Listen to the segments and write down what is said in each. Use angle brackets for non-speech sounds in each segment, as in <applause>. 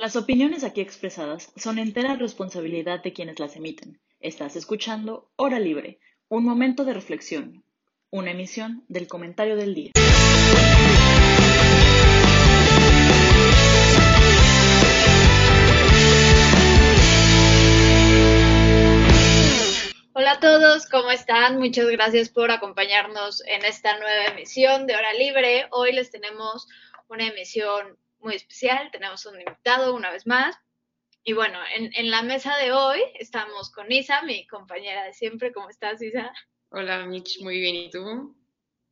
Las opiniones aquí expresadas son entera responsabilidad de quienes las emiten. Estás escuchando Hora Libre, un momento de reflexión, una emisión del comentario del día. Hola a todos, ¿cómo están? Muchas gracias por acompañarnos en esta nueva emisión de Hora Libre. Hoy les tenemos una emisión muy especial. Tenemos un invitado una vez más. Y bueno, en, la mesa de hoy estamos con Isa, mi compañera de siempre. ¿Cómo estás, Isa? Hola, Mitch. Muy bien. ¿Y tú?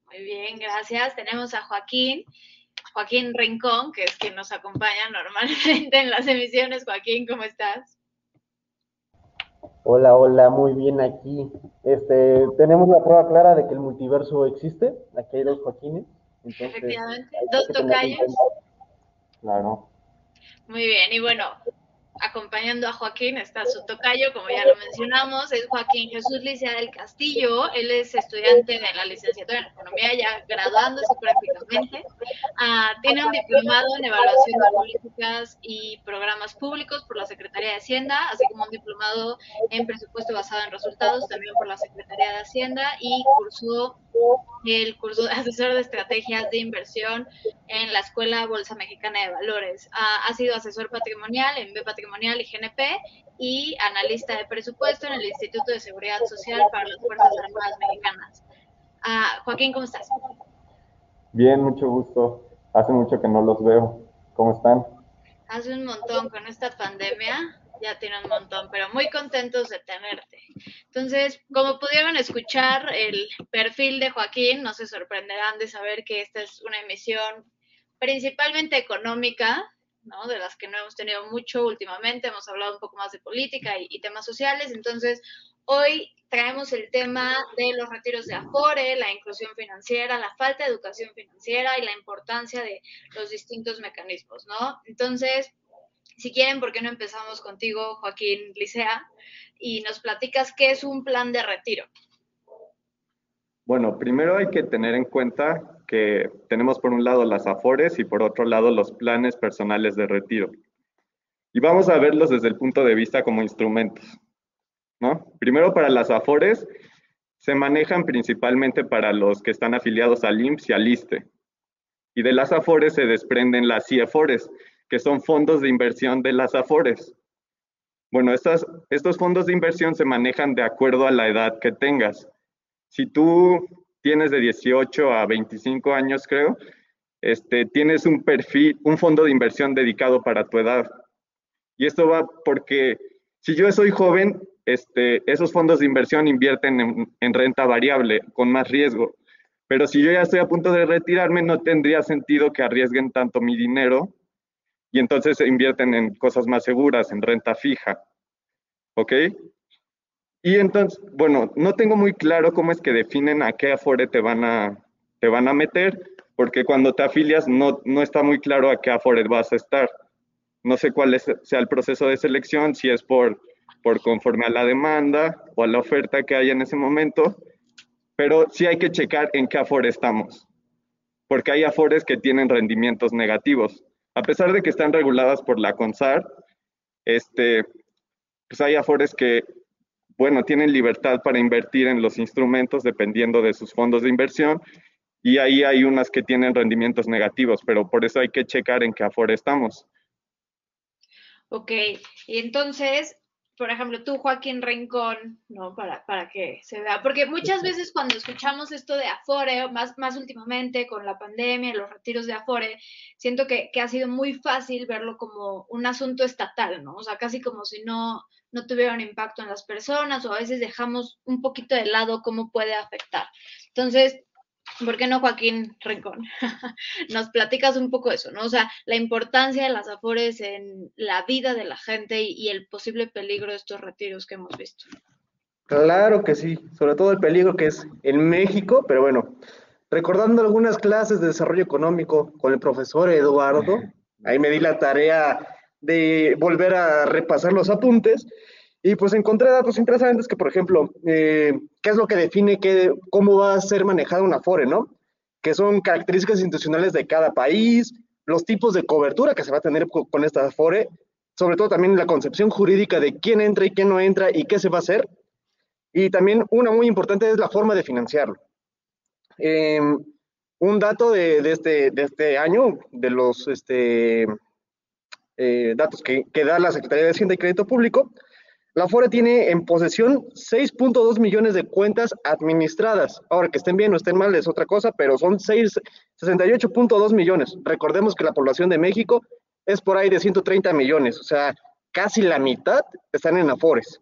Muy bien, gracias. Tenemos a Joaquín. Joaquín Rincón, que es quien nos acompaña normalmente en las emisiones. Joaquín, ¿cómo estás? Hola, hola, muy bien aquí. Este, tenemos la prueba clara de que el multiverso existe. Aquí hay dos Joaquines. Efectivamente, dos tocayos. Claro. Muy bien, y bueno, acompañando a Joaquín está su tocayo, como ya lo mencionamos, es Joaquín Jesús Licea del Castillo. Él es estudiante de la licenciatura en Economía, ya graduándose prácticamente. Ah, tiene un diplomado en Evaluación de Políticas y Programas Públicos por la Secretaría de Hacienda, así como un diplomado en Presupuesto basado en resultados también por la Secretaría de Hacienda y cursó el curso de asesor de estrategias de inversión en la Escuela Bolsa Mexicana de Valores. ha sido asesor patrimonial en B Patrimonial y GNP y analista de presupuesto en el Instituto de Seguridad Social para las Fuerzas Armadas Mexicanas. Ah, Joaquín, ¿cómo estás? Bien, mucho gusto. Hace mucho que no los veo. ¿Cómo están? Hace un montón con esta pandemia ya tiene un montón, pero muy contentos de tenerte. Entonces, como pudieron escuchar el perfil de Joaquín, no se sorprenderán de saber que esta es una emisión principalmente económica, ¿no? De las que no hemos tenido mucho últimamente, hemos hablado un poco más de política y, temas sociales, entonces hoy traemos el tema de los retiros de Afore, la inclusión financiera, la falta de educación financiera y la importancia de los distintos mecanismos, ¿no? Entonces, si quieren, ¿por qué no empezamos contigo, Joaquín Licea, y nos platicas qué es un plan de retiro? Bueno, primero hay que tener en cuenta que tenemos por un lado las AFORES y por otro lado los planes personales de retiro. Y vamos a verlos desde el punto de vista como instrumentos. ¿no? Primero para las AFORES se manejan principalmente para los que están afiliados al IMSS y al ISTE. Y de las AFORES se desprenden las CIEFORES, que son fondos de inversión de las AFORES. Bueno, estos fondos de inversión se manejan de acuerdo a la edad que tengas. Si tú tienes de 18 a 25 años, creo, este, tienes un perfil, un fondo de inversión dedicado para tu edad. Y esto va porque si yo soy joven, este, esos fondos de inversión invierten en, en renta variable con más riesgo. Pero si yo ya estoy a punto de retirarme, no tendría sentido que arriesguen tanto mi dinero y entonces invierten en cosas más seguras, en renta fija. ¿Ok? Y entonces, bueno, no tengo muy claro cómo es que definen a qué Afore te van a, te van a meter, porque cuando te afilias no, no está muy claro a qué Afore vas a estar. No sé cuál es, sea el proceso de selección, si es por, por conforme a la demanda o a la oferta que hay en ese momento, pero sí hay que checar en qué Afore estamos, porque hay Afores que tienen rendimientos negativos a pesar de que están reguladas por la CONSAR, este, pues hay afores que, bueno, tienen libertad para invertir en los instrumentos dependiendo de sus fondos de inversión y ahí hay unas que tienen rendimientos negativos, pero por eso hay que checar en qué afore estamos. Ok, y entonces, por ejemplo, tú, Joaquín Rincón, ¿no? Para, para que se vea, porque muchas veces cuando escuchamos esto de Afore, más, más últimamente con la pandemia, los retiros de Afore, siento que, que, ha sido muy fácil verlo como un asunto estatal, ¿no? O sea, casi como si no, no tuviera un impacto en las personas o a veces dejamos un poquito de lado cómo puede afectar. Entonces, ¿por qué no Joaquín Rincón? <laughs> Nos platicas un poco eso, ¿no? O sea, la importancia de las afores en la vida de la gente y, el posible peligro de estos retiros que hemos visto. Claro que sí, sobre todo el peligro que es en México, pero bueno, recordando algunas clases de desarrollo económico con el profesor Eduardo, ahí me di la tarea de volver a repasar los apuntes y pues encontré datos interesantes que, por ejemplo, eh, ¿qué es lo que define qué, cómo va a ser manejada una FORE, no? Que son características institucionales de cada país, los tipos de cobertura que se va a tener con esta Afore, sobre todo también la concepción jurídica de quién entra y quién no entra y qué se va a hacer. Y también una muy importante es la forma de financiarlo. Em, un dato de, este, de este año, de los este, eh, datos que, que, da la Secretaría de Hacienda y Crédito Público, la FORE tiene en posesión 6.2 millones de cuentas administradas. Ahora, que estén bien o estén mal es otra cosa, pero son 68.2 millones. Recordemos que la población de México es por ahí de 130 millones, o sea, casi la mitad están en Afores.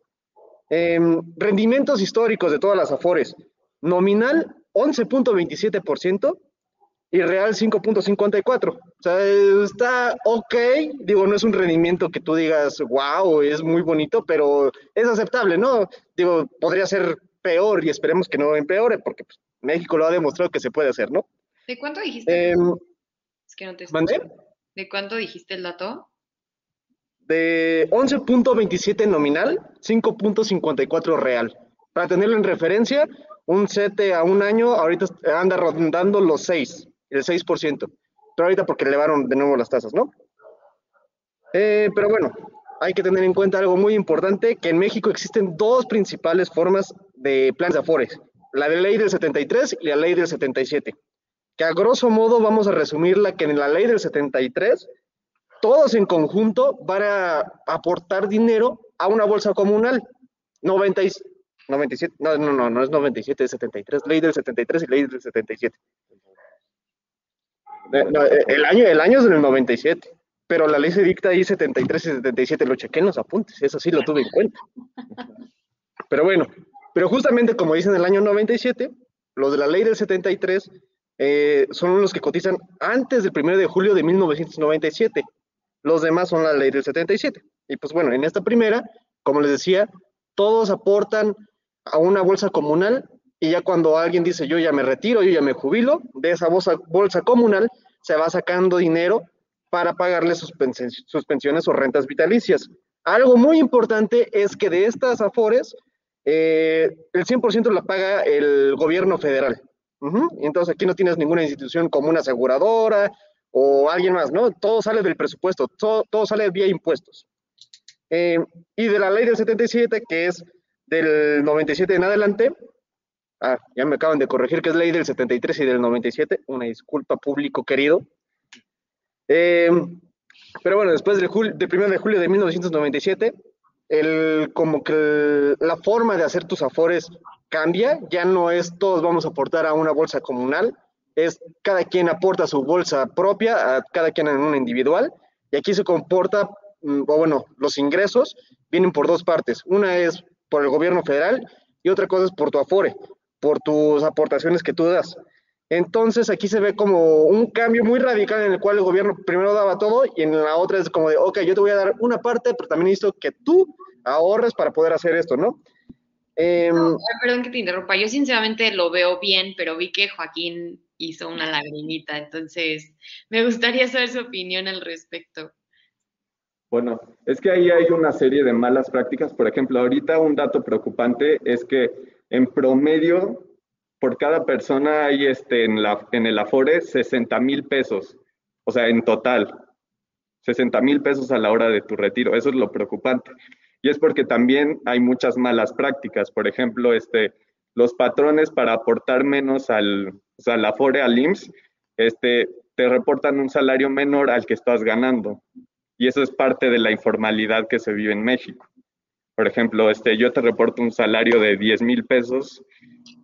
Em, rendimientos históricos de todas las Afores. Nominal 11.27%, y Real 5.54. O sea, está ok, digo, no es un rendimiento que tú digas, wow, es muy bonito, pero es aceptable, ¿no? Digo, podría ser peor y esperemos que no empeore, porque pues, México lo ha demostrado que se puede hacer, ¿no? ¿De cuánto dijiste? Em, es que no te ¿Mandé? ¿De cuánto dijiste el dato? De 11.27 nominal, 5.54 real. Para tenerlo en referencia, un CETE a un año ahorita anda rondando los 6 el 6%. Pero ahorita porque elevaron de nuevo las tasas, ¿no? Eh, pero bueno, hay que tener en cuenta algo muy importante, que en México existen dos principales formas de planes de Afores, la de ley del 73 y la ley del 77, que a grosso modo vamos a resumirla que en la ley del 73 todos en conjunto van a aportar dinero a una bolsa comunal. 90 97, no, no, no, no es 97, es 73, ley del 73 y ley del 77. Eh, eh, el, año, el año es del 97, pero la ley se dicta ahí 73 y 77, lo chequé en los apuntes, eso sí lo tuve en cuenta. Pero bueno, pero justamente como dicen el año 97, los de la ley del 73 eh, son los que cotizan antes del 1 de julio de 1997. Los demás son la ley del 77. Y pues bueno, en esta primera, como les decía, todos aportan a una bolsa comunal y ya cuando alguien dice yo ya me retiro, yo ya me jubilo, de esa bolsa, bolsa comunal se va sacando dinero para pagarle sus, pensiones o rentas vitalicias. Algo muy importante es que de estas afores, eh, el 100% la paga el gobierno federal. Entonces aquí no tienes ninguna institución como una aseguradora o alguien más, ¿no? Todo sale del presupuesto, todo, todo sale vía impuestos. Eh, y de la ley del 77, que es del 97 en adelante, Ah, ya me acaban de corregir que es ley del 73 y del 97. Una disculpa, público querido. Eh, pero bueno, después del, 1 de julio de 1997, el, como que la forma de hacer tus afores cambia. Ya no es todos vamos a aportar a una bolsa comunal, es cada quien aporta su bolsa propia, cada quien en una individual. Y aquí se comporta, mm, o bueno, los ingresos vienen por dos partes. Una es por el gobierno federal y otra cosa es por tu afore por tus aportaciones que tú das. Entonces aquí se ve como un cambio muy radical en el cual el gobierno primero daba todo y en la otra es como de, ok, yo te voy a dar una parte, pero también necesito que tú ahorres para poder hacer esto, ¿no? Em, perdón que te interrumpa, yo sinceramente lo veo bien, pero vi que Joaquín hizo una lagrimita, entonces me gustaría saber su opinión al respecto. Bueno, es que ahí hay una serie de malas prácticas. Por ejemplo, ahorita un dato preocupante es que en promedio, por cada persona hay este, en, la, el Afore 60 mil pesos, o sea, en total, 60 mil pesos a la hora de tu retiro. Eso es lo preocupante. Y es porque también hay muchas malas prácticas. Por ejemplo, este, los patrones para aportar menos al Afore, al IMSS, este, te reportan un salario menor al que estás ganando. Y eso es parte de la informalidad que se vive en México. Por ejemplo, este, yo te reporto un salario de 10 mil pesos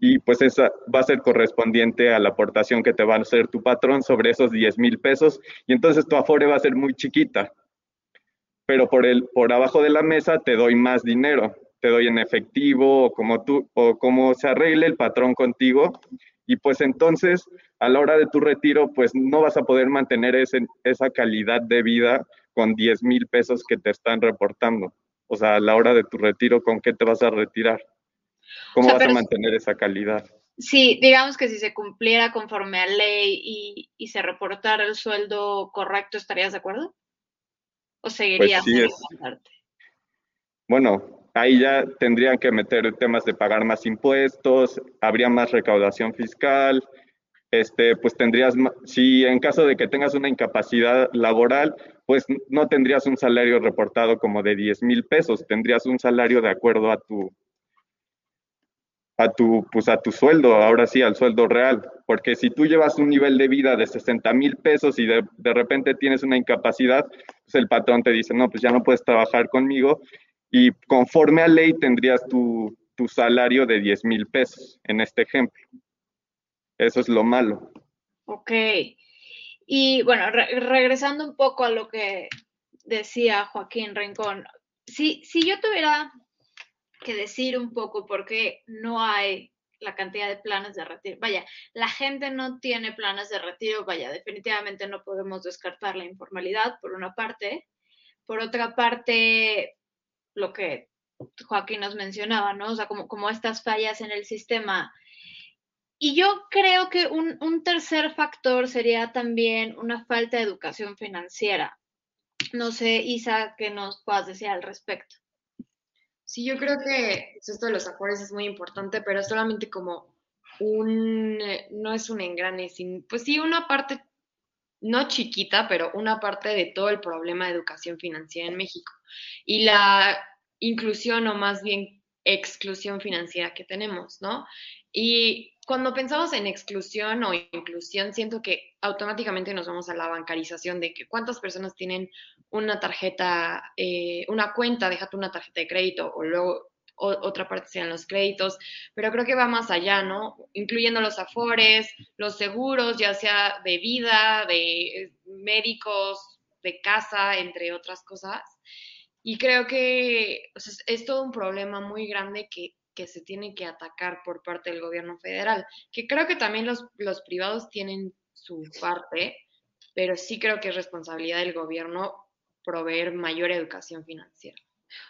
y pues esa va a ser correspondiente a la aportación que te va a hacer tu patrón sobre esos 10 mil pesos y entonces tu afore va a ser muy chiquita. Pero por, el, por abajo de la mesa te doy más dinero, te doy en efectivo o como, tú, o como se arregle el patrón contigo y pues entonces a la hora de tu retiro pues no vas a poder mantener ese, esa calidad de vida con 10 mil pesos que te están reportando. O sea, a la hora de tu retiro, ¿con qué te vas a retirar? ¿Cómo vas a mantener esa calidad? Sí, digamos que si se cumpliera conforme a ley y, se reportara el sueldo correcto, ¿estarías de acuerdo? ¿O seguirías pues sí Bueno, ahí ya tendrían que meter temas de pagar más impuestos, habría más recaudación fiscal, este, pues tendrías, si en caso de que tengas una incapacidad laboral, pues no tendrías un salario reportado como de 10 mil pesos, tendrías un salario de acuerdo a tu, a tu, pues a tu sueldo, ahora sí, al sueldo real. Porque si tú llevas un nivel de vida de 60 mil pesos y de, de, repente tienes una incapacidad, pues el patrón te dice, no, pues ya no puedes trabajar conmigo. Y conforme a ley tendrías tu, tu salario de 10 mil pesos, en este ejemplo. Eso es lo malo. Ok. Y bueno, regresando un poco a lo que decía Joaquín Rincón, si, si yo tuviera que decir un poco por qué no hay la cantidad de planes de retiro. Vaya, la gente no tiene planes de retiro, vaya, definitivamente no podemos descartar la informalidad, por una parte. Por otra parte, lo que Joaquín nos mencionaba, ¿no? O sea, como, como estas fallas en el sistema. Y yo creo que un, un tercer factor sería también una falta de educación financiera. No sé, Isa, qué nos puedas decir al respecto. Sí, yo creo que esto de los afores es muy importante, pero solamente como un, no es un engrane, pues sí, una parte, no chiquita, pero una parte de todo el problema de educación financiera en México. Y la inclusión o más bien exclusión financiera que tenemos, ¿no? Y cuando pensamos en exclusión o inclusión, siento que automáticamente nos vamos a la bancarización de que cuántas personas tienen una tarjeta, eh, una cuenta, déjate una tarjeta de crédito o luego otra parte sean los créditos, pero creo que va más allá, ¿no? Incluyendo los afores, los seguros, ya sea de vida, de eh, médicos, de casa, entre otras cosas. Y creo que es todo un problema muy grande que que se tiene que atacar por parte del gobierno federal, que creo que también los, los privados tienen su parte, pero sí creo que es responsabilidad del gobierno proveer mayor educación financiera.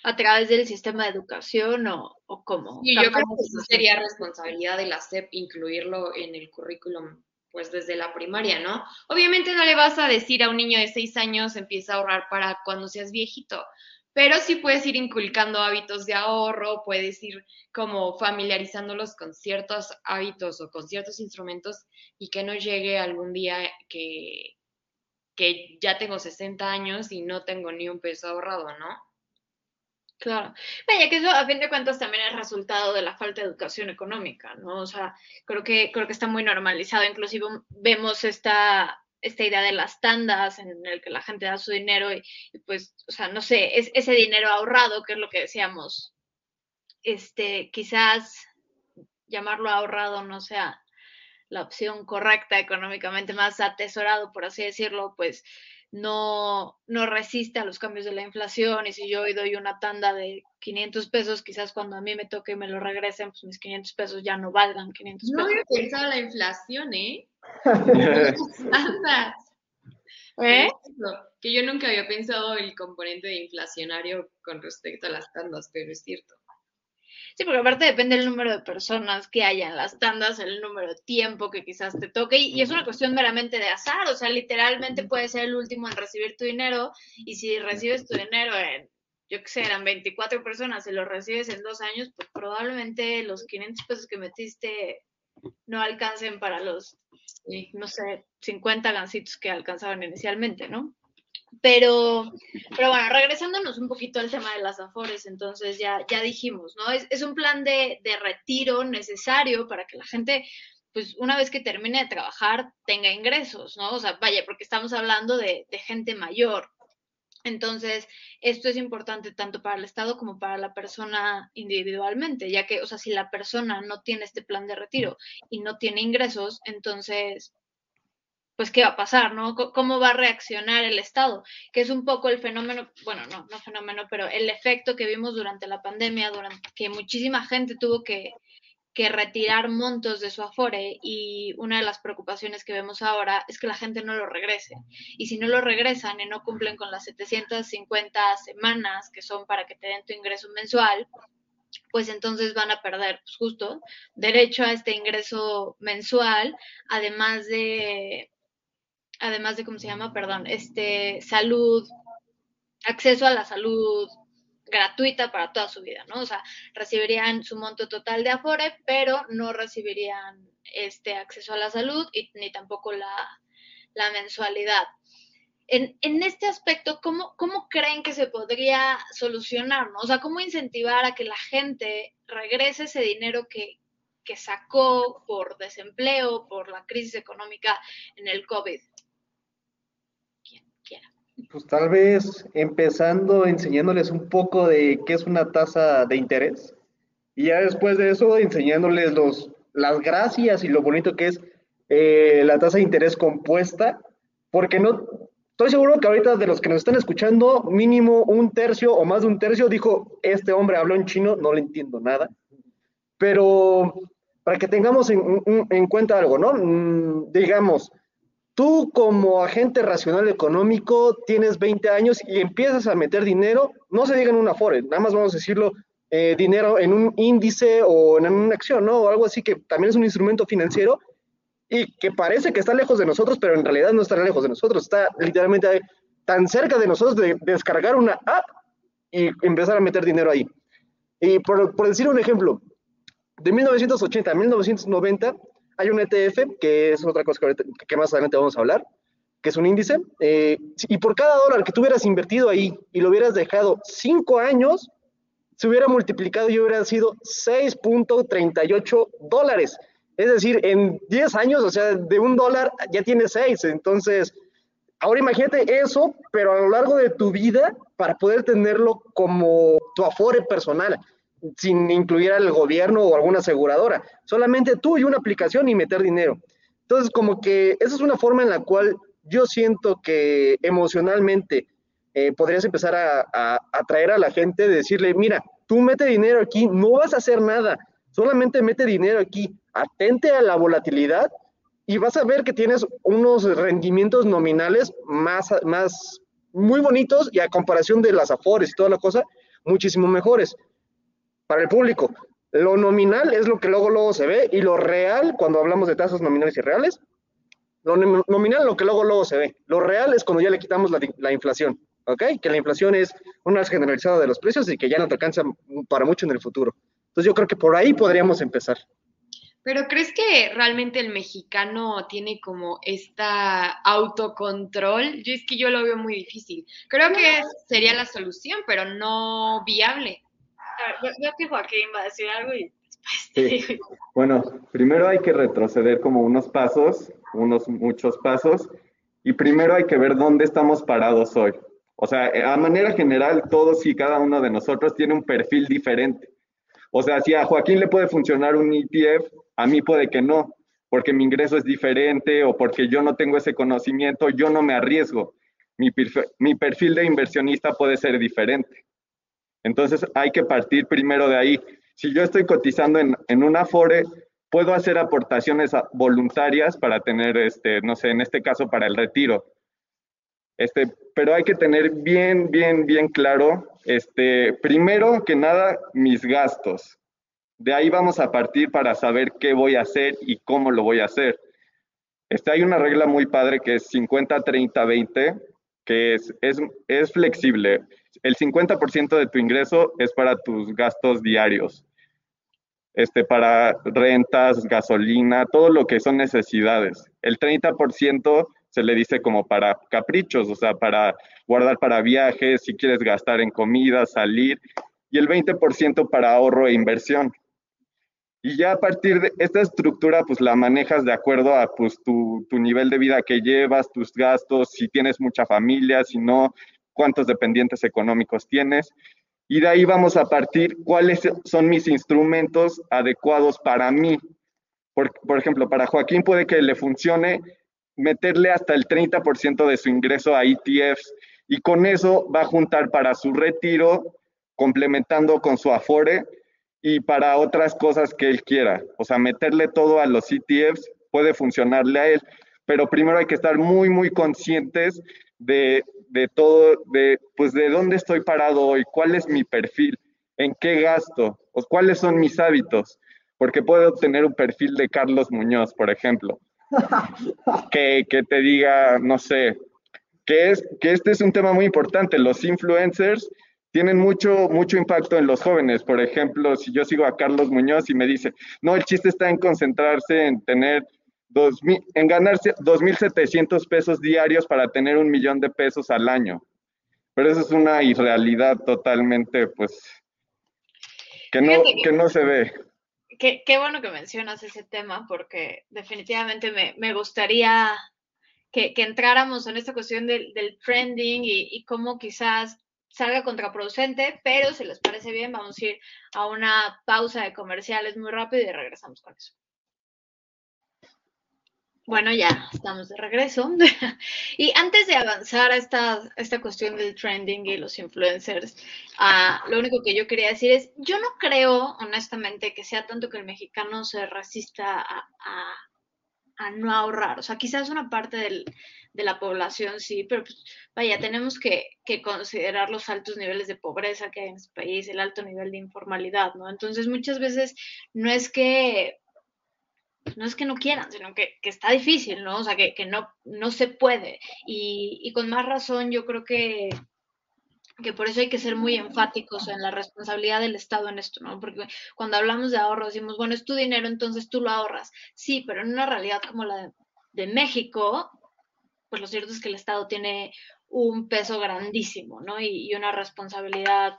¿A través del sistema de educación o, o cómo? Y yo creo que sería responsabilidad de la SEP incluirlo en el currículum pues desde la primaria, ¿no? Obviamente no le vas a decir a un niño de seis años empieza a ahorrar para cuando seas viejito, pero sí puedes ir inculcando hábitos de ahorro, puedes ir como familiarizándolos con ciertos hábitos o con ciertos instrumentos y que no llegue algún día que, que ya tengo 60 años y no tengo ni un peso ahorrado, ¿no? Claro. Vaya, que eso a fin de cuentas también es resultado de la falta de educación económica, ¿no? O sea, creo que, creo que está muy normalizado. Inclusive vemos esta esta idea de las tandas en el que la gente da su dinero y, pues, o sea, no sé, es, ese dinero ahorrado, que es lo que decíamos, este, quizás llamarlo ahorrado no sea la opción correcta económicamente, más atesorado, por así decirlo, pues no, no resiste a los cambios de la inflación y si yo hoy doy una tanda de 500 pesos, quizás cuando a mí me toque y me lo regresen, pues mis 500 pesos ya no valgan 500 pesos. No había pensado la inflación, ¿eh? <laughs> ¿Eh? Que yo nunca había pensado el componente de inflacionario con respecto a las tandas, pero es cierto. Sí, porque aparte depende del número de personas que haya en las tandas, el número de tiempo que quizás te toque, y, es una cuestión meramente de azar, o sea, literalmente puede ser el último en recibir tu dinero, y si recibes tu dinero en, yo qué sé, eran 24 personas, y lo recibes en dos años, pues probablemente los 500 pesos que metiste no alcancen para los, no sé, 50 gancitos que alcanzaban inicialmente, ¿no? Pero, pero bueno, regresándonos un poquito al tema de las afores, entonces ya, ya dijimos, ¿no? Es, es un plan de, de, retiro necesario para que la gente, pues una vez que termine de trabajar, tenga ingresos, ¿no? O sea, vaya, porque estamos hablando de, de gente mayor, entonces, esto es importante tanto para el Estado como para la persona individualmente, ya que, o sea, si la persona no tiene este plan de retiro y no tiene ingresos, entonces, pues, ¿qué va a pasar, no? ¿Cómo va a reaccionar el Estado? Que es un poco el fenómeno, bueno, no, no fenómeno, pero el efecto que vimos durante la pandemia, durante que muchísima gente tuvo que, que retirar montos de su afore y una de las preocupaciones que vemos ahora es que la gente no lo regrese. Y si no lo regresan y no cumplen con las 750 semanas que son para que te den tu ingreso mensual, pues entonces van a perder pues, justo derecho a este ingreso mensual, además de, además de, ¿cómo se llama? Perdón, este, salud, acceso a la salud, gratuita para toda su vida, ¿no? O sea, recibirían su monto total de Afore, pero no recibirían este acceso a la salud y ni tampoco la, la mensualidad. En, en, este aspecto, ¿cómo, ¿cómo creen que se podría solucionar? ¿no? O sea, ¿cómo incentivar a que la gente regrese ese dinero que, que sacó por desempleo, por la crisis económica en el COVID? Pues tal vez empezando enseñándoles un poco de qué es una tasa de interés. Y ya después de eso enseñándoles los, las gracias y lo bonito que es eh, la tasa de interés compuesta, porque no, estoy seguro que ahorita de los que nos están escuchando, mínimo un tercio o más de un tercio dijo, este hombre habló en chino, no le entiendo nada, pero para que tengamos en, en cuenta algo, ¿no? Mm, digamos, tú como agente racional económico tienes 20 años y empiezas a meter dinero, no se diga en una Afore, nada más vamos a decirlo, eh, dinero en un índice o en una acción, ¿no? O algo así que también es un instrumento financiero y que parece que está lejos de nosotros, pero en realidad no está lejos de nosotros, está literalmente tan cerca de nosotros de descargar una app y empezar a meter dinero ahí. Y por, por decir un ejemplo, de 1980 a 1990 hay un ETF, que es otra cosa que, más adelante vamos a hablar, que es un índice, eh, y por cada dólar que tú hubieras invertido ahí y lo hubieras dejado cinco años, se hubiera multiplicado y hubiera sido 6.38 dólares. Es decir, en 10 años, o sea, de un dólar ya tiene 6. Entonces, ahora imagínate eso, pero a lo largo de tu vida para poder tenerlo como tu afore personal sin incluir al gobierno o alguna aseguradora, solamente tú y una aplicación y meter dinero. Entonces, como que esa es una forma en la cual yo siento que emocionalmente eh, podrías empezar a, atraer a, la gente, decirle, mira, tú mete dinero aquí, no vas a hacer nada, solamente mete dinero aquí, atente a la volatilidad y vas a ver que tienes unos rendimientos nominales más, más muy bonitos y a comparación de las afores y toda la cosa, muchísimo mejores para el público. Lo nominal es lo que luego, luego se ve y lo real, cuando hablamos de tasas nominales y reales, lo nominal es lo que luego, luego se ve. Lo real es cuando ya le quitamos la, la inflación, ¿ok? Que la inflación es una generalizada de los precios y que ya no te alcanza para mucho en el futuro. Entonces yo creo que por ahí podríamos empezar. Pero ¿crees que realmente el mexicano tiene como esta autocontrol? Yo es que yo lo veo muy difícil. Creo que sería la solución, pero no viable veo que Joaquín va a decir algo y después Bueno, primero hay que retroceder como unos pasos, unos muchos pasos, y primero hay que ver dónde estamos parados hoy. O sea, a manera general, todos y cada uno de nosotros tiene un perfil diferente. O sea, si a Joaquín le puede funcionar un ETF, a mí puede que no, porque mi ingreso es diferente o porque yo no tengo ese conocimiento, yo no me arriesgo. Mi mi perfil de inversionista puede ser diferente. Entonces hay que partir primero de ahí. Si yo estoy cotizando en, en una Afore, puedo hacer aportaciones voluntarias para tener, este, no sé, en este caso para el retiro. Este, pero hay que tener bien, bien, bien claro, este, primero que nada, mis gastos. De ahí vamos a partir para saber qué voy a hacer y cómo lo voy a hacer. Este, hay una regla muy padre que es 50, 30, 20, que es, es, es flexible el 50% de tu ingreso es para tus gastos diarios, este, para rentas, gasolina, todo lo que son necesidades. El 30% se le dice como para caprichos, o sea, para guardar para viajes, si quieres gastar en comida, salir, y el 20% para ahorro e inversión. Y ya a partir de esta estructura, pues la manejas de acuerdo a pues, tu, tu nivel de vida que llevas, tus gastos, si tienes mucha familia, si no, cuántos dependientes económicos tienes. Y de ahí vamos a partir cuáles son mis instrumentos adecuados para mí. Por, por ejemplo, para Joaquín puede que le funcione meterle hasta el 30% de su ingreso a ETFs y con eso va a juntar para su retiro, complementando con su Afore y para otras cosas que él quiera. O sea, meterle todo a los ETFs puede funcionarle a él, pero primero hay que estar muy, muy conscientes de, de todo, de pues de dónde estoy parado hoy, cuál es mi perfil, en qué gasto, o cuáles son mis hábitos, porque puedo tener un perfil de Carlos Muñoz, por ejemplo, <laughs> que, que te diga, no sé, que, es, que este es un tema muy importante, los influencers tienen mucho, mucho impacto en los jóvenes. Por ejemplo, si yo sigo a Carlos Muñoz y me dice, no, el chiste está en concentrarse en tener dos mil, en ganarse 2.700 pesos diarios para tener un millón de pesos al año. Pero eso es una irrealidad totalmente, pues, que no, que no se ve. Qué, qué, bueno que mencionas ese tema porque definitivamente me, me gustaría que, que, entráramos en esta cuestión del, del trending y, y, cómo quizás salga contraproducente, pero si les parece bien, vamos a ir a una pausa de comerciales muy rápido y regresamos con eso. Bueno, ya estamos de regreso. <laughs> y antes de avanzar a esta, esta cuestión del trending y los influencers, uh, lo único que yo quería decir es, yo no creo, honestamente, que sea tanto que el mexicano se resista a, a, a no ahorrar. O sea, quizás una parte del, de la población sí, pero pues, vaya, tenemos que, que, considerar los altos niveles de pobreza que hay en este país, el alto nivel de informalidad, ¿no? Entonces, muchas veces no es que no es que no quieran, sino que, que está difícil, ¿no? O sea, que, que no, no se puede. Y, y, con más razón yo creo que, que por eso hay que ser muy enfáticos en la responsabilidad del Estado en esto, ¿no? Porque cuando hablamos de ahorro decimos, bueno, es tu dinero, entonces tú lo ahorras. Sí, pero en una realidad como la de, de México, pues lo cierto es que el Estado tiene un peso grandísimo, ¿no? Y, y una responsabilidad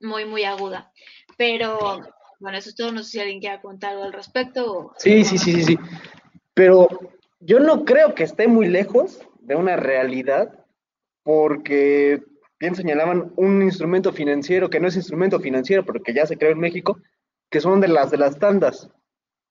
muy, muy aguda. Pero bueno, eso es todo. No sé si alguien quiera contar algo al respecto. Sí, sí, sí, sí, sí. Pero yo no creo que esté muy lejos de una realidad porque bien señalaban un instrumento financiero que no es instrumento financiero porque ya se creó en México, que son de las de las tandas.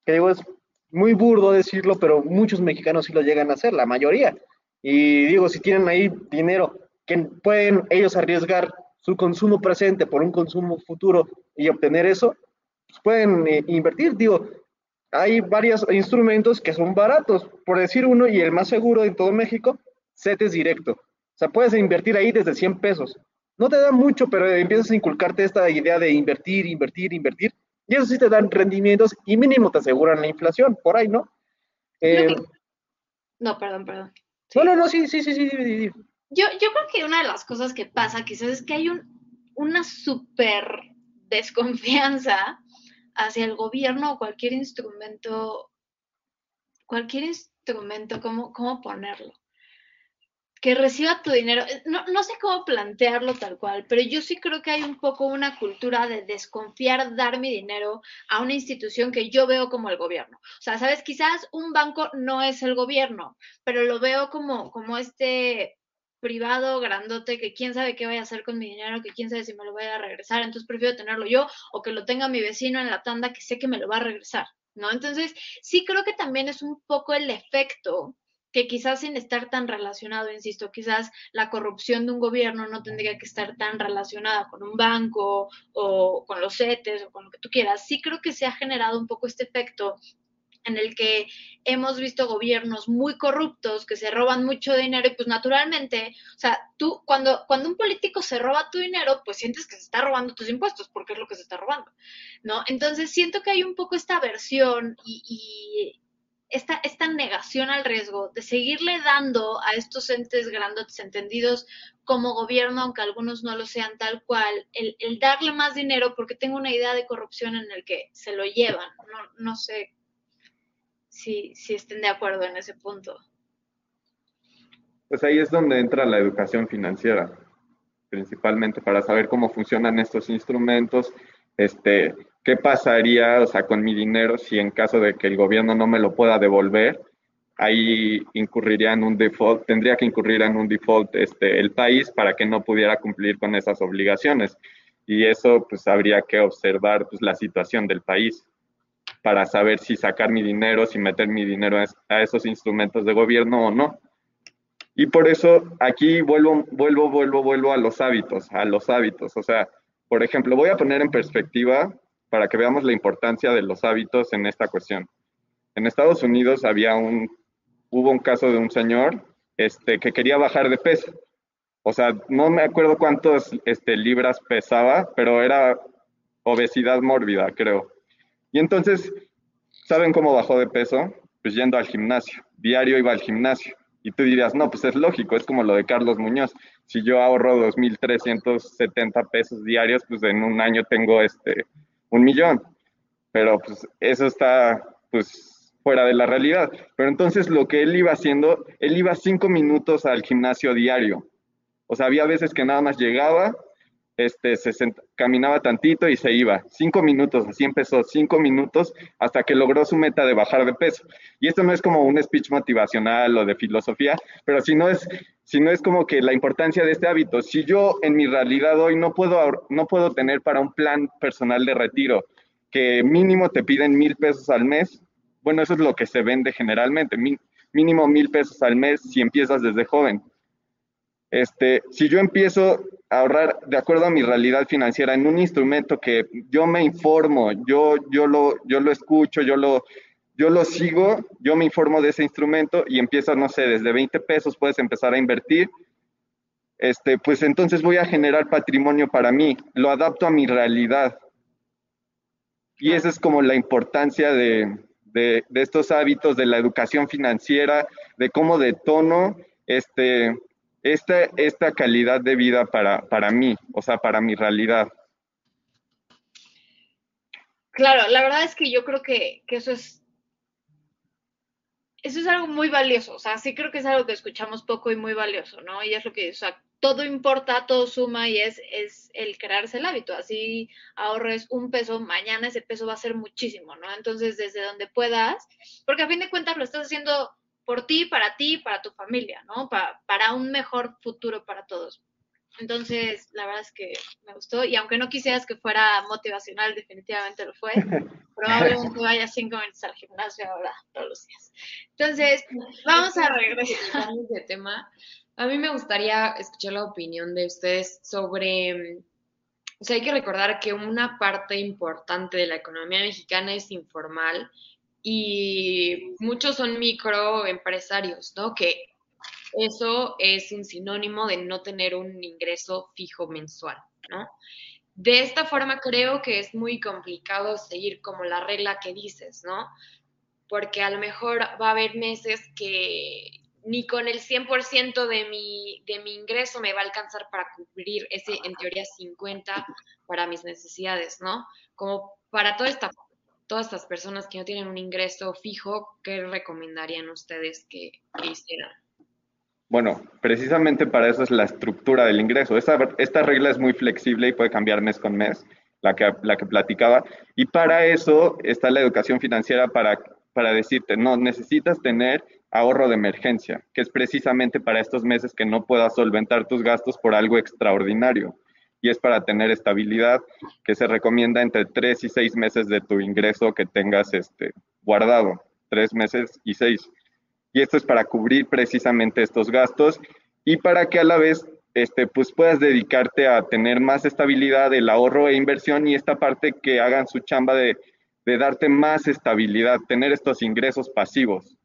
Que digo, es muy burdo decirlo, pero muchos mexicanos sí lo llegan a hacer, la mayoría. Y digo, si tienen ahí dinero que pueden ellos arriesgar su consumo presente por un consumo futuro y obtener eso, pueden eh, invertir. Digo, hay varios instrumentos que son baratos, por decir uno, y el más seguro en todo México, CETES directo. O sea, puedes invertir ahí desde 100 pesos. No te da mucho, pero empiezas a inculcarte esta idea de invertir, invertir, invertir, y eso sí te dan rendimientos y mínimo te aseguran la inflación, por ahí, ¿no? Eh, no, perdón, perdón. Sí. No, no, no, sí, sí, sí, sí. sí. Yo, yo creo que una de las cosas que pasa quizás es que hay un, una súper desconfianza hacia el gobierno o cualquier instrumento, cualquier instrumento, ¿cómo, cómo ponerlo? Que reciba tu dinero. No, no sé cómo plantearlo tal cual, pero yo sí creo que hay un poco una cultura de desconfiar, dar mi dinero a una institución que yo veo como el gobierno. O sea, sabes, quizás un banco no es el gobierno, pero lo veo como, como este privado grandote que quién sabe qué voy a hacer con mi dinero, que quién sabe si me lo voy a regresar, entonces prefiero tenerlo yo o que lo tenga mi vecino en la tanda que sé que me lo va a regresar, ¿no? Entonces, sí creo que también es un poco el efecto que quizás sin estar tan relacionado, insisto, quizás la corrupción de un gobierno no tendría que estar tan relacionada con un banco o con los CETES o con lo que tú quieras. Sí creo que se ha generado un poco este efecto en el que hemos visto gobiernos muy corruptos que se roban mucho dinero y pues naturalmente, o sea, tú cuando, cuando un político se roba tu dinero, pues sientes que se está robando tus impuestos porque es lo que se está robando, ¿no? Entonces siento que hay un poco esta aversión y, esta, esta negación al riesgo de seguirle dando a estos entes grandotes entendidos como gobierno, aunque algunos no lo sean tal cual, el, el darle más dinero porque tengo una idea de corrupción en el que se lo llevan, no, no sé si, si estén de acuerdo en ese punto. Pues ahí es donde entra la educación financiera, principalmente para saber cómo funcionan estos instrumentos, este, qué pasaría, o sea, con mi dinero si en caso de que el gobierno no me lo pueda devolver, ahí incurriría en un default, tendría que incurrir en un default este, el país para que no pudiera cumplir con esas obligaciones. Y eso, pues, habría que observar pues, la situación del país para saber si sacar mi dinero, si meter mi dinero a esos instrumentos de gobierno o no. Y por eso aquí vuelvo, vuelvo, vuelvo, vuelvo a los hábitos, a los hábitos. O sea, por ejemplo, voy a poner en perspectiva para que veamos la importancia de los hábitos en esta cuestión. En Estados Unidos había un, hubo un caso de un señor este, que quería bajar de peso. O sea, no me acuerdo cuántas este, libras pesaba, pero era obesidad mórbida, creo. Y entonces, ¿saben cómo bajó de peso? Pues yendo al gimnasio. Diario iba al gimnasio. Y tú dirías, no, pues es lógico, es como lo de Carlos Muñoz. Si yo ahorro 2.370 pesos diarios, pues en un año tengo este, un millón. Pero pues eso está pues fuera de la realidad. Pero entonces lo que él iba haciendo, él iba cinco minutos al gimnasio diario. O sea, había veces que nada más llegaba, este, se caminaba tantito y se iba. Cinco minutos, así empezó, cinco minutos hasta que logró su meta de bajar de peso. Y esto no es como un speech motivacional o de filosofía, pero si no es, si no es como que la importancia de este hábito. Si yo en mi realidad hoy no puedo, no puedo tener para un plan personal de retiro que mínimo te piden mil pesos al mes, bueno, eso es lo que se vende generalmente, mínimo mil pesos al mes si empiezas desde joven. Este, si yo empiezo a ahorrar de acuerdo a mi realidad financiera en un instrumento que yo me informo, yo, yo, lo, yo lo escucho, yo lo, yo lo sigo, yo me informo de ese instrumento y empiezo, no sé, desde 20 pesos puedes empezar a invertir, este, pues entonces voy a generar patrimonio para mí, lo adapto a mi realidad. Y esa es como la importancia de, de, de estos hábitos, de la educación financiera, de cómo detono este, esta, esta calidad de vida para, para mí, o sea, para mi realidad. Claro, la verdad es que yo creo que, que, eso es eso es algo muy valioso, o sea, sí creo que es algo que escuchamos poco y muy valioso, ¿no? Y es lo que, o sea, todo importa, todo suma y es, es el crearse el hábito. Así ahorres un peso, mañana ese peso va a ser muchísimo, ¿no? Entonces, desde donde puedas, porque a fin de cuentas lo estás haciendo por ti, para ti, para tu familia, ¿no? para un mejor futuro para todos. Entonces, la verdad es que me gustó y aunque no quisieras que fuera motivacional, definitivamente lo fue. <laughs> Probablemente vaya cinco minutos al gimnasio ahora todos los días. Entonces, vamos a regresar. De tema. A mí me gustaría escuchar la opinión de ustedes sobre, o sea, hay que recordar que una parte importante de la economía mexicana es informal y muchos son microempresarios, ¿no? Que eso es un sinónimo de no tener un ingreso fijo mensual, ¿no? De esta forma creo que es muy complicado seguir como la regla que dices, ¿no? Porque a lo mejor va a haber meses que ni con el 100% de mi, de mi ingreso me va a alcanzar para cubrir ese, en teoría, 50 para mis necesidades, ¿no? Como para toda esta todas estas personas que no tienen un ingreso fijo, ¿qué recomendarían ustedes que, hicieran? Bueno, precisamente para eso es la estructura del ingreso. Esta, esta regla es muy flexible y puede cambiar mes con mes, la que, la que platicaba. Y para eso está la educación financiera para, para decirte, no, necesitas tener ahorro de emergencia, que es precisamente para estos meses que no puedas solventar tus gastos por algo extraordinario y es para tener estabilidad que se recomienda entre tres y seis meses de tu ingreso que tengas este, guardado, tres meses y seis. Y esto es para cubrir precisamente estos gastos y para que a la vez este, pues puedas dedicarte a tener más estabilidad, el ahorro e inversión y esta parte que hagan su chamba de, de darte más estabilidad, tener estos ingresos pasivos.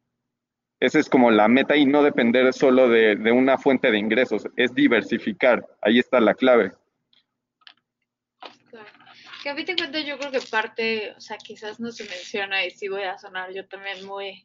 Esa es como la meta y no depender solo de, de una fuente de ingresos, es diversificar. Ahí está la clave que a fin de cuentas yo creo que parte, o sea, quizás no se menciona y sí voy a sonar yo también muy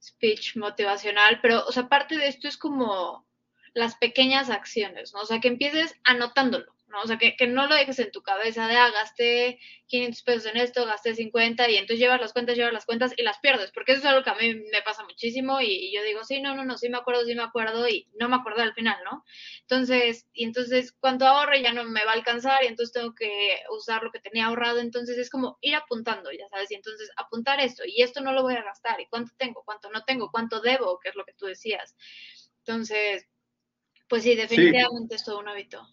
speech motivacional, pero, o sea, parte de esto es como las pequeñas acciones, ¿no? O sea, que empieces anotándolo. ¿No? O sea, que, que, no lo dejes en tu cabeza de, ah, gasté 500 pesos en esto, gasté 50 y entonces llevas las cuentas, llevas las cuentas y las pierdes, porque eso es algo que a mí me pasa muchísimo y, yo digo, sí, no, no, no, sí me acuerdo, sí me acuerdo y no me acuerdo al final, ¿no? Entonces, y entonces cuando ahorre ya no me va a alcanzar y entonces tengo que usar lo que tenía ahorrado, entonces es como ir apuntando, ya sabes, y entonces apuntar esto y esto no lo voy a gastar y cuánto tengo, cuánto no tengo, cuánto debo, que es lo que tú decías. Entonces, pues sí, definitivamente es todo un hábito.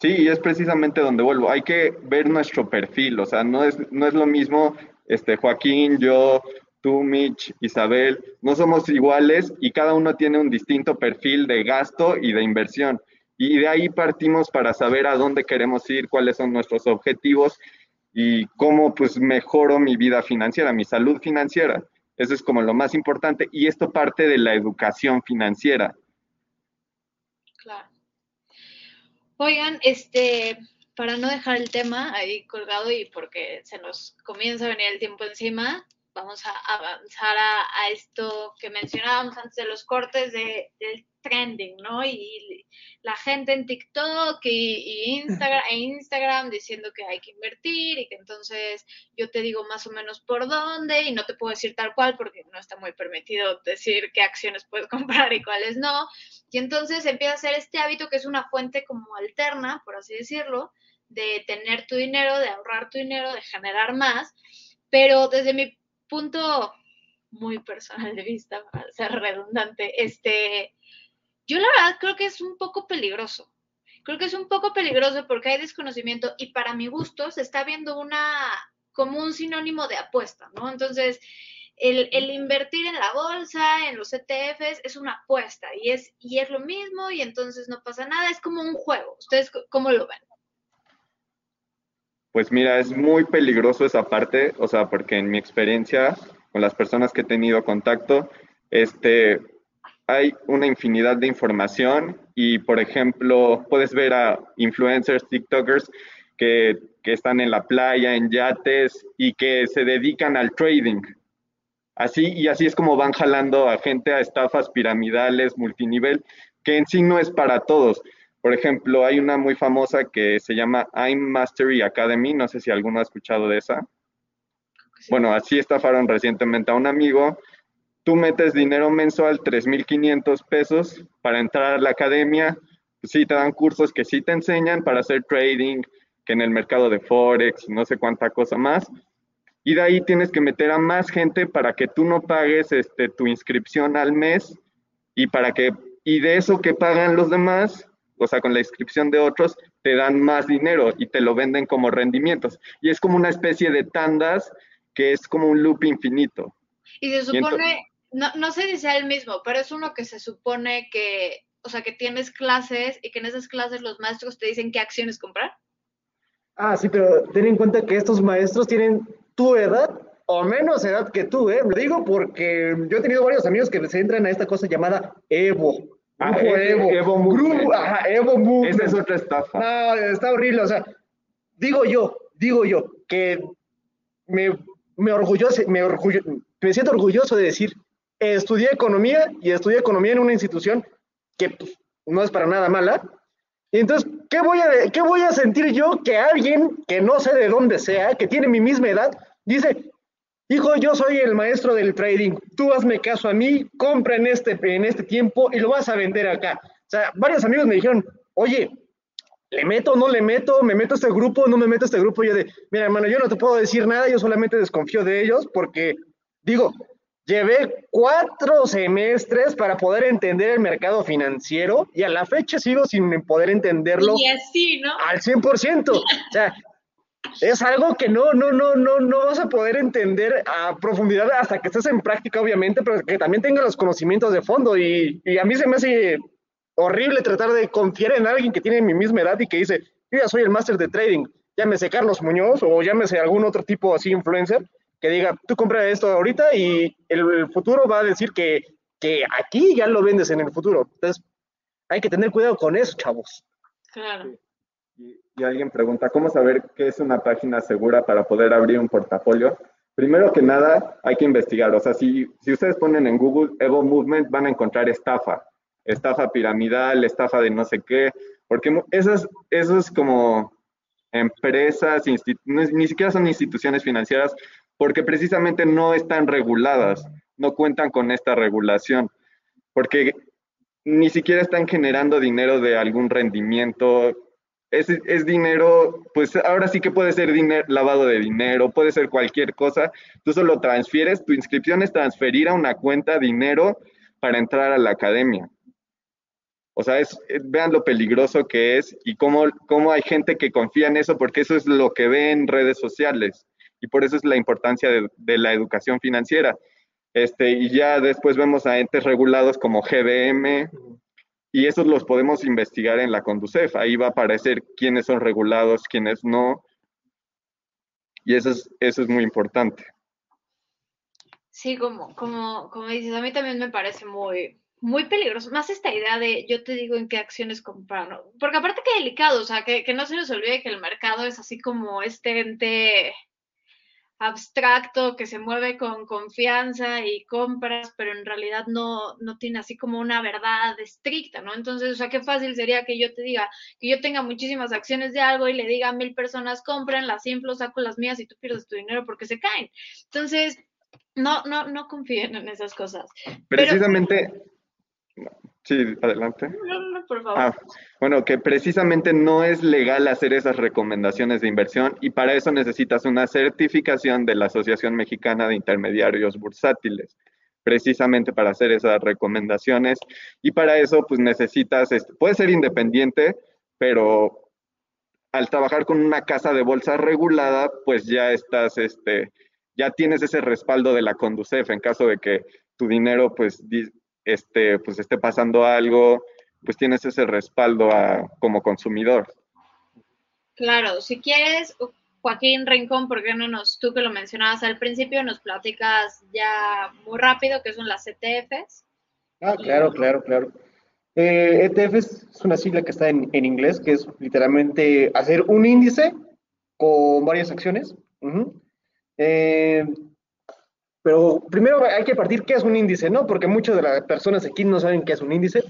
Sí, es precisamente donde vuelvo. Hay que ver nuestro perfil, o sea, no es, no es lo mismo este, Joaquín, yo, tú, Mitch, Isabel, no somos iguales y cada uno tiene un distinto perfil de gasto y de inversión. Y de ahí partimos para saber a dónde queremos ir, cuáles son nuestros objetivos y cómo pues mejoro mi vida financiera, mi salud financiera. Eso es como lo más importante y esto parte de la educación financiera. Claro. Oigan, este, para no dejar el tema ahí colgado y porque se nos comienza a venir el tiempo encima, vamos a avanzar a, esto que mencionábamos antes de los cortes de, del trending, ¿no? Y, la gente en TikTok y, Instagram, <laughs> e Instagram diciendo que hay que invertir y que entonces yo te digo más o menos por dónde y no te puedo decir tal cual porque no está muy permitido decir qué acciones puedes <laughs> comprar y cuáles no. Y entonces empieza a ser este hábito que es una fuente como alterna, por así decirlo, de tener tu dinero, de ahorrar tu dinero, de generar más. Pero desde mi punto muy personal de vista, para ser redundante, este, yo la verdad creo que es un poco peligroso. Creo que es un poco peligroso porque hay desconocimiento y para mi gusto se está viendo una como un sinónimo de apuesta, ¿no? Entonces, el, el, invertir en la bolsa, en los ETFs, es una apuesta y es, y es lo mismo y entonces no pasa nada, es como un juego. ¿Ustedes cómo lo ven? Pues mira, es muy peligroso esa parte, o sea, porque en mi experiencia con las personas que he tenido contacto, este, hay una infinidad de información y, por ejemplo, puedes ver a influencers, TikTokers que, que están en la playa, en yates y que se dedican al trading. Así, y así es como van jalando a gente a estafas piramidales, multinivel, que en sí no es para todos. Por ejemplo, hay una muy famosa que se llama I'm Mastery Academy, no sé si alguno ha escuchado de esa. Bueno, así estafaron recientemente a un amigo. Tú metes dinero mensual, 3.500 pesos, para entrar a la academia. Sí te dan cursos que sí te enseñan para hacer trading, que en el mercado de Forex, no sé cuánta cosa más. Y de ahí tienes que meter a más gente para que tú no pagues este, tu inscripción al mes y para que y de eso que pagan los demás, o sea, con la inscripción de otros, te dan más dinero y te lo venden como rendimientos. Y es como una especie de tandas que es como un loop infinito. Y se supone, no, no sé si sea el mismo, pero es uno que se supone que, o sea, que tienes clases y que en esas clases los maestros te dicen qué acciones comprar. Ah, sí, pero ten en cuenta que estos maestros tienen tu edad o menos edad que tú, ¿eh? Lo digo porque yo he tenido varios amigos que se entran a esta cosa llamada Evo. Ah, Evo, Evo, Grupo, ajá, Evo Movement. Esa es otra estafa. No, está horrible. O sea, digo yo, digo yo, que me, me, orgulloso, me, orgullo, me siento orgulloso de decir, estudié economía y estudié economía en una institución que pues, no es para nada mala. Y entonces, ¿qué voy, a, ¿qué voy a sentir yo que alguien que no sé de dónde sea, que tiene mi misma edad, dice, Hijo, yo soy el maestro del trading. Tú hazme caso a mí, compra en este, en este tiempo y lo vas a vender acá. O sea, varios amigos me dijeron, oye, ¿le meto o no le meto? ¿Me meto a este grupo no me meto a este grupo? Yo de, mira, hermano, yo no te puedo decir nada, yo solamente desconfío de ellos porque, digo, llevé cuatro semestres para poder entender el mercado financiero y a la fecha sigo sin poder entenderlo. Y así, ¿no? Al 100%. O sea, es algo que no, no, no, no, no vas a poder entender a profundidad hasta que estés en práctica, obviamente, pero que también tenga los conocimientos de fondo. Y, y, a mí se me hace horrible tratar de confiar en alguien que tiene mi misma edad y que dice, yo ya soy el máster de trading, llámese Carlos Muñoz o llámese algún otro tipo así influencer, que diga, tú compra esto ahorita y el, futuro va a decir que, que aquí ya lo vendes en el futuro. Entonces, hay que tener cuidado con eso, chavos. Claro y, alguien pregunta, ¿cómo saber qué es una página segura para poder abrir un portafolio? Primero que nada, hay que investigar. O sea, si, si ustedes ponen en Google Evo Movement, van a encontrar estafa, estafa piramidal, estafa de no sé qué, porque esas, esos como empresas, ni siquiera son instituciones financieras, porque precisamente no están reguladas, no cuentan con esta regulación, porque ni siquiera están generando dinero de algún rendimiento, es, dinero, pues ahora sí que puede ser dinero, lavado de dinero, puede ser cualquier cosa. Tú solo transfieres, tu inscripción es transferir a una cuenta dinero para entrar a la academia. O sea, es, vean lo peligroso que es y cómo, cómo hay gente que confía en eso, porque eso es lo que ve en redes sociales. Y por eso es la importancia de, la educación financiera. Este, y ya después vemos a entes regulados como GBM, y esos los podemos investigar en la Conducef. Ahí va a aparecer quiénes son regulados, quiénes no. Y eso es, eso es muy importante. Sí, como, como, como dices, a mí también me parece muy, muy peligroso. Más esta idea de yo te digo en qué acciones comprar, ¿no? Porque aparte que delicado, o sea, que, que no se nos olvide que el mercado es así como este ente abstracto que se mueve con confianza y compras, pero en realidad no, no tiene así como una verdad estricta, ¿no? Entonces, o sea, qué fácil sería que yo te diga, que yo tenga muchísimas acciones de algo y le diga a mil personas, compren, las inflo, saco las mías y tú pierdes tu dinero porque se caen. Entonces, no, no, no confíen en esas cosas. Precisamente, Sí, adelante. Por favor. Ah, bueno, que precisamente no es legal hacer esas recomendaciones de inversión y para eso necesitas una certificación de la Asociación Mexicana de Intermediarios Bursátiles, precisamente para hacer esas recomendaciones. Y para eso, pues necesitas, este, puede ser independiente, pero al trabajar con una casa de bolsa regulada, pues ya estás, este, ya tienes ese respaldo de la Conducef en caso de que tu dinero, pues, este, pues esté pasando algo, pues tienes ese respaldo como consumidor. Claro, si quieres, Joaquín Rincón, ¿por qué no nos, tú que lo mencionabas al principio, nos platicas ya muy rápido qué son las ETFs? Ah, claro, claro, claro. Eh, ETF es una sigla que está en, inglés, que es literalmente hacer un índice con varias acciones. Pero primero hay que partir qué es un índice, ¿no? Porque muchas de las personas aquí no saben qué es un índice.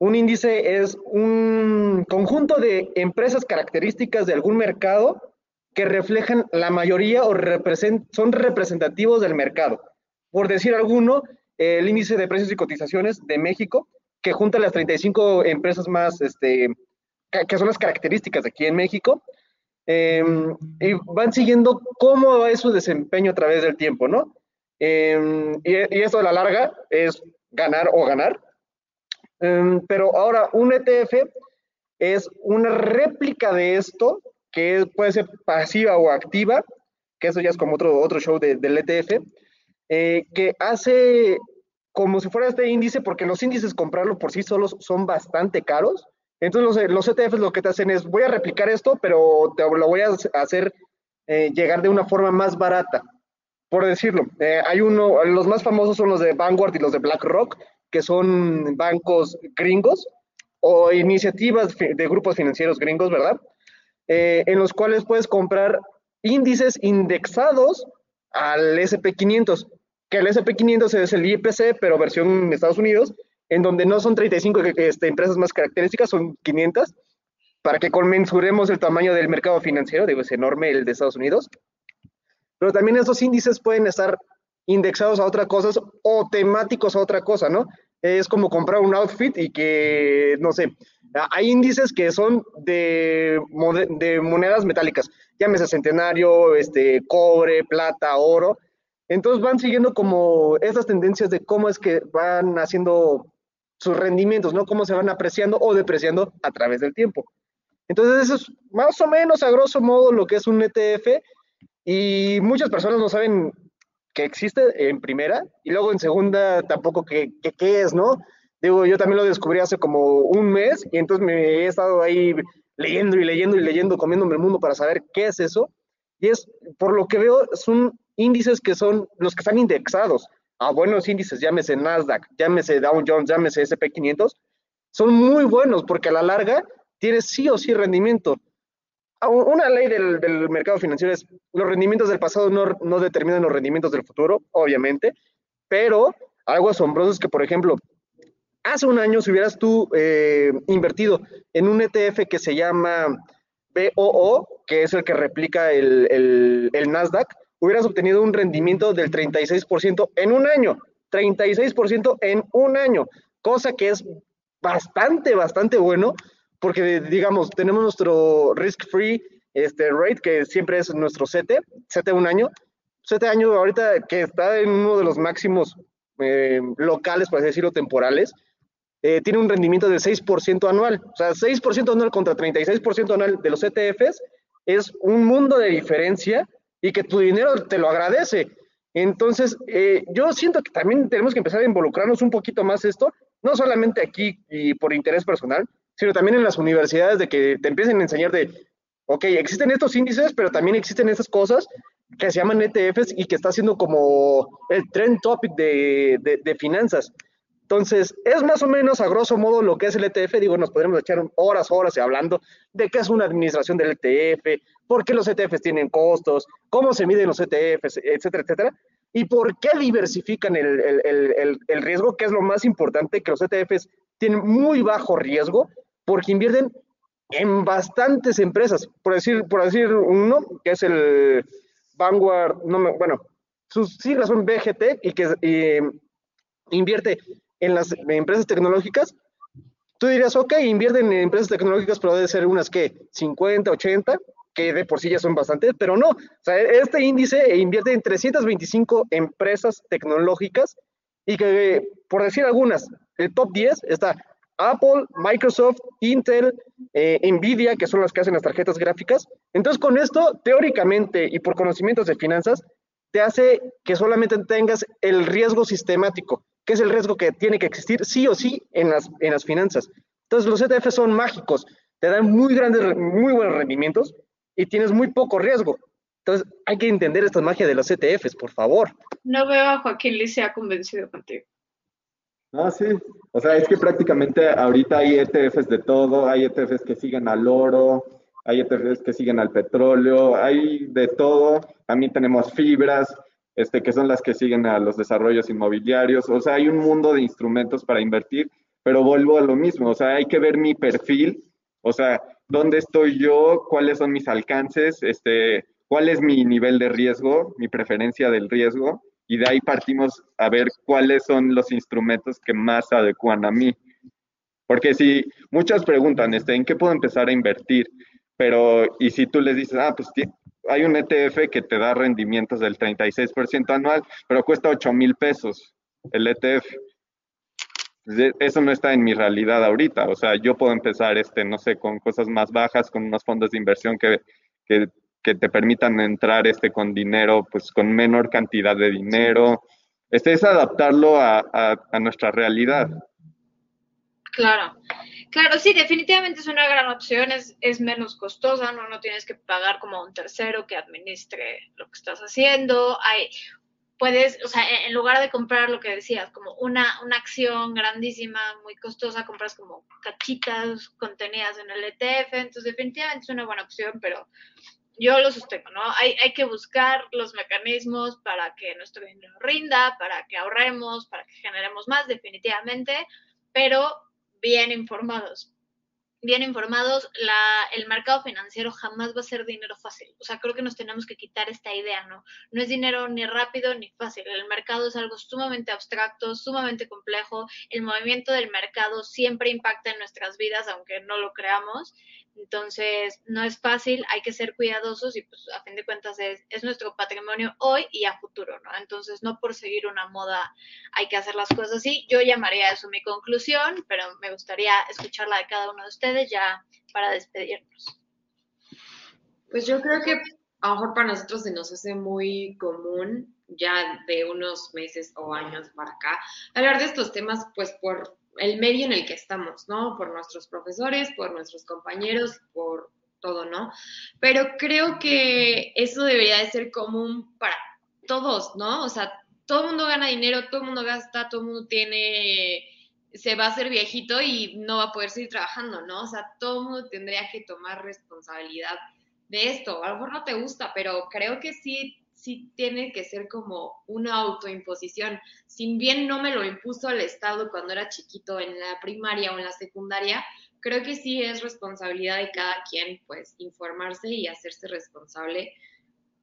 Un índice es un conjunto de empresas características de algún mercado que reflejan la mayoría o son representativos del mercado. Por decir alguno, el índice de precios y cotizaciones de México, que junta las 35 empresas más, este, que son las características de aquí en México, em, y van siguiendo cómo va su desempeño a través del tiempo, ¿no? Em, y, eso a la larga es ganar o ganar. Em, pero ahora un ETF es una réplica de esto, que puede ser pasiva o activa, que eso ya es como otro, otro show del ETF, eh, que hace como si fuera este índice, porque los índices comprarlo por sí solos son bastante caros. Entonces los, los ETFs lo que te hacen es, voy a replicar esto, pero te lo voy a hacer eh, llegar de una forma más barata por decirlo. Eh, hay uno, los más famosos son los de Vanguard y los de BlackRock, que son bancos gringos o iniciativas de grupos financieros gringos, ¿verdad? Eh, en los cuales puedes comprar índices indexados al SP500, que el SP500 es el IPC, pero versión Estados Unidos, en donde no son 35 este, empresas más características, son 500, para que conmensuremos el tamaño del mercado financiero, digo, es enorme el de Estados Unidos pero también esos índices pueden estar indexados a otras cosas o temáticos a otra cosa, ¿no? Es como comprar un outfit y que, no sé, hay índices que son de, monedas metálicas, llámese centenario, este, cobre, plata, oro. Entonces van siguiendo como esas tendencias de cómo es que van haciendo sus rendimientos, ¿no? Cómo se van apreciando o depreciando a través del tiempo. Entonces eso es más o menos a grosso modo lo que es un ETF y muchas personas no saben que existe en primera y luego en segunda tampoco qué que, es, ¿no? Digo, yo también lo descubrí hace como un mes y entonces me he estado ahí leyendo y leyendo y leyendo, comiéndome el mundo para saber qué es eso. Y es, por lo que veo, son índices que son los que están indexados a buenos índices, llámese Nasdaq, llámese Dow Jones, llámese SP500, son muy buenos porque a la larga tiene sí o sí rendimiento. Ah, una ley del, mercado financiero es los rendimientos del pasado no, determinan los rendimientos del futuro, obviamente, pero algo asombroso es que, por ejemplo, hace un año si hubieras tú eh, invertido en un ETF que se llama BOO, que es el que replica el, el Nasdaq, hubieras obtenido un rendimiento del 36% en un año, 36% en un año, cosa que es bastante, bastante bueno porque digamos, tenemos nuestro risk-free este, rate, que siempre es nuestro CT, CT un año. CT año ahorita que está en uno de los máximos eh, locales, por así decirlo, temporales, eh, tiene un rendimiento del 6% anual. O sea, 6% anual contra 36% anual de los ETFs es un mundo de diferencia y que tu dinero te lo agradece. Entonces, eh, yo siento que también tenemos que empezar a involucrarnos un poquito más esto, no solamente aquí y por interés personal, sino también en las universidades de que te empiecen a enseñar de, ok, existen estos índices, pero también existen esas cosas que se llaman ETFs y que está siendo como el trend topic de, de, finanzas. Entonces, es más o menos a grosso modo lo que es el ETF. Digo, nos podríamos echar horas, horas hablando de qué es una administración del ETF, por qué los ETFs tienen costos, cómo se miden los ETFs, etcétera, etcétera. Y por qué diversifican el, el, el, el riesgo, que es lo más importante, que los ETFs tienen muy bajo riesgo porque invierten en bastantes empresas. Por decir, por decir uno, que es el Vanguard, no me, bueno, sus siglas son BGT y que invierte en las empresas tecnológicas, tú dirías, ok, invierten en empresas tecnológicas, pero debe ser unas que 50, 80, que de por sí ya son bastantes, pero no. Este índice invierte en 325 empresas tecnológicas y que, por decir algunas, el top 10 está Apple, Microsoft, Intel, eh, Nvidia, que son las que hacen las tarjetas gráficas. Entonces, con esto, teóricamente y por conocimientos de finanzas, te hace que solamente tengas el riesgo sistemático, que es el riesgo que tiene que existir sí o sí en las, en las finanzas. Entonces, los ETF son mágicos, te dan muy grandes, muy buenos rendimientos y tienes muy poco riesgo. Entonces, hay que entender esta magia de los ETFs, por favor. No veo a Joaquín Licea convencido contigo. Ah, sí. O sea, es que prácticamente ahorita hay ETFs de todo, hay ETFs que siguen al oro, hay ETFs que siguen al petróleo, hay de todo. También tenemos fibras, este, que son las que siguen a los desarrollos inmobiliarios. O sea, hay un mundo de instrumentos para invertir, pero vuelvo a lo mismo. O sea, hay que ver mi perfil, o sea, dónde estoy yo, cuáles son mis alcances, este, cuál es mi nivel de riesgo, mi preferencia del riesgo y de ahí partimos a ver cuáles son los instrumentos que más adecuan a mí. Porque si muchas preguntan, este, ¿en qué puedo empezar a invertir? Pero, y si tú les dices, ah, pues hay un ETF que te da rendimientos del 36% anual, pero cuesta 8 mil pesos el ETF. Eso no está en mi realidad ahorita. O sea, yo puedo empezar, este, no sé, con cosas más bajas, con unos fondos de inversión que que te permitan entrar este con dinero, pues con menor cantidad de dinero. Este es adaptarlo a, a, nuestra realidad. Claro, claro, sí, definitivamente es una gran opción, es, es menos costosa, ¿no? no tienes que pagar como un tercero que administre lo que estás haciendo. Hay, puedes, o sea, en lugar de comprar lo que decías, como una, una acción grandísima, muy costosa, compras como cachitas contenidas en el ETF, entonces definitivamente es una buena opción, pero yo lo sostengo, ¿no? Hay, hay que buscar los mecanismos para que nuestro dinero rinda, para que ahorremos, para que generemos más, definitivamente, pero bien informados. Bien informados, la, el mercado financiero jamás va a ser dinero fácil. O sea, creo que nos tenemos que quitar esta idea, ¿no? No es dinero ni rápido ni fácil. El mercado es algo sumamente abstracto, sumamente complejo. El movimiento del mercado siempre impacta en nuestras vidas, aunque no lo creamos. Entonces, no es fácil, hay que ser cuidadosos y pues a fin de cuentas es, es, nuestro patrimonio hoy y a futuro, ¿no? Entonces, no por seguir una moda hay que hacer las cosas así. Yo llamaría eso mi conclusión, pero me gustaría escucharla de cada uno de ustedes ya para despedirnos. Pues yo creo que a lo mejor para nosotros se nos hace muy común ya de unos meses o años para acá hablar de estos temas, pues por el medio en el que estamos, ¿no? Por nuestros profesores, por nuestros compañeros, por todo, ¿no? Pero creo que eso debería de ser común para todos, ¿no? O sea, todo el mundo gana dinero, todo el mundo gasta, todo el mundo tiene, se va a hacer viejito y no va a poder seguir trabajando, ¿no? O sea, todo el mundo tendría que tomar responsabilidad de esto. A lo mejor no te gusta, pero creo que sí sí tiene que ser como una autoimposición. Si bien no me lo impuso el Estado cuando era chiquito en la primaria o en la secundaria, creo que sí es responsabilidad de cada quien, pues, informarse y hacerse responsable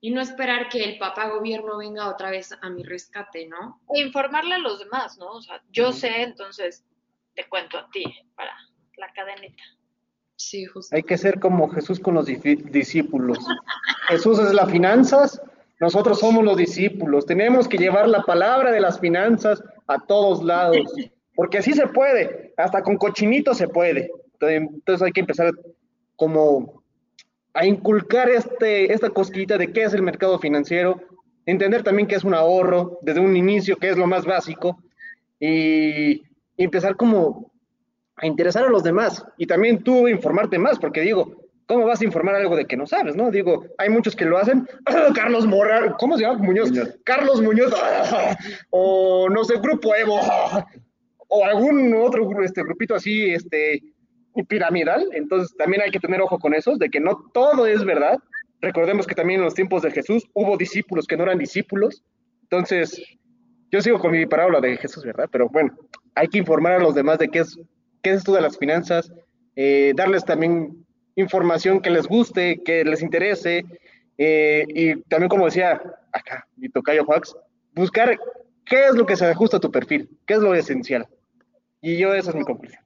y no esperar que el papá gobierno venga otra vez a mi rescate, ¿no? E informarle a los demás, ¿no? O sea, yo sé, entonces te cuento a ti para la cadenita. Sí, justo. Hay que ser como Jesús con los discípulos. <laughs> Jesús es las finanzas, nosotros somos los discípulos, tenemos que llevar la palabra de las finanzas a todos lados, porque así se puede, hasta con cochinito se puede. Entonces hay que empezar como a inculcar este, esta cosquita de qué es el mercado financiero, entender también qué es un ahorro desde un inicio, que es lo más básico, y empezar como a interesar a los demás. Y también tú informarte más, porque digo, ¿Cómo vas a informar algo de que no sabes, no? Digo, hay muchos que lo hacen. <clears throat> Carlos Morra, ¿cómo se llama? Muñoz. Carlos Muñoz. <laughs> o no sé, Grupo Evo. <laughs> o algún otro este, grupito así, este, piramidal, entonces también hay que tener ojo con esos, de que no todo es verdad. Recordemos que también en los tiempos de Jesús hubo discípulos que no eran discípulos, entonces yo sigo con mi parábola de Jesús, ¿verdad? Pero bueno, hay que informar a los demás de qué es, qué es esto de las finanzas, eh, darles también información que les guste, que les interese, eh, y también como decía acá mi tocayo Juax, buscar qué es lo que se ajusta a tu perfil, qué es lo esencial. Y yo esa es mi conclusión.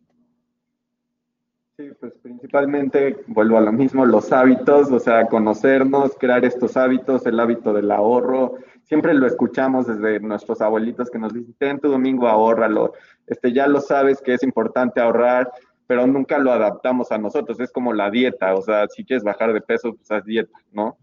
Sí, pues principalmente vuelvo a lo mismo, los hábitos, o sea, conocernos, crear estos hábitos, el hábito del ahorro. Siempre lo escuchamos desde nuestros abuelitos que nos dicen, ten tu domingo, ahórralo. Este, ya lo sabes que es importante ahorrar, pero nunca lo adaptamos a nosotros. Es como la dieta, o sea, si quieres bajar de peso, pues haz dieta, ¿no?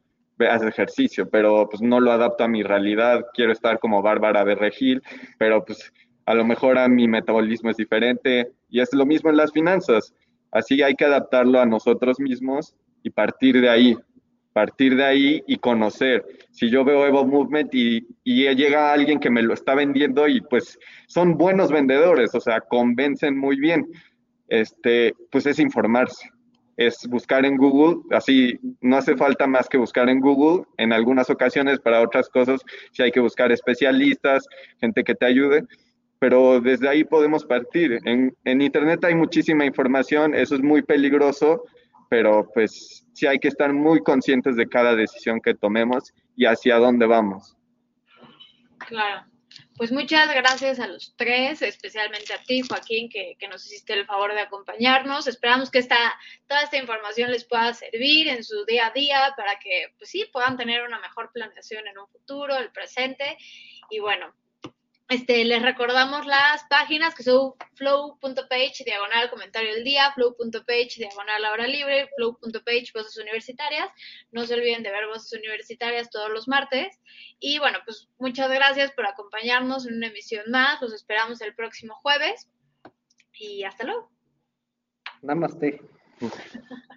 haz ejercicio, pero pues no lo adapto a mi realidad. Quiero estar como Bárbara de Regil, pero pues a lo mejor a mi metabolismo es diferente y es lo mismo en las finanzas Así hay que adaptarlo a nosotros mismos y partir de ahí, partir de ahí y conocer. Si yo veo Evo Movement y, y, llega alguien que me lo está vendiendo y pues son buenos vendedores, o sea, convencen muy bien, este, pues es informarse, es buscar en Google, así no hace falta más que buscar en Google, en algunas ocasiones para otras cosas, si hay que buscar especialistas, gente que te ayude, pero desde ahí podemos partir. En, en, Internet hay muchísima información, eso es muy peligroso, pero pues sí hay que estar muy conscientes de cada decisión que tomemos y hacia dónde vamos. Claro. Pues muchas gracias a los tres, especialmente a ti, Joaquín, que, que, nos hiciste el favor de acompañarnos. Esperamos que esta, toda esta información les pueda servir en su día a día para que, pues sí, puedan tener una mejor planeación en un futuro, el presente. Y bueno, este, les recordamos las páginas que son flow.page, diagonal comentario del día, flow.page, diagonal hora libre, flow.page, voces universitarias. No se olviden de ver voces universitarias todos los martes. Y bueno, pues muchas gracias por acompañarnos en una emisión más. Los esperamos el próximo jueves. Y hasta luego. Namaste. <laughs>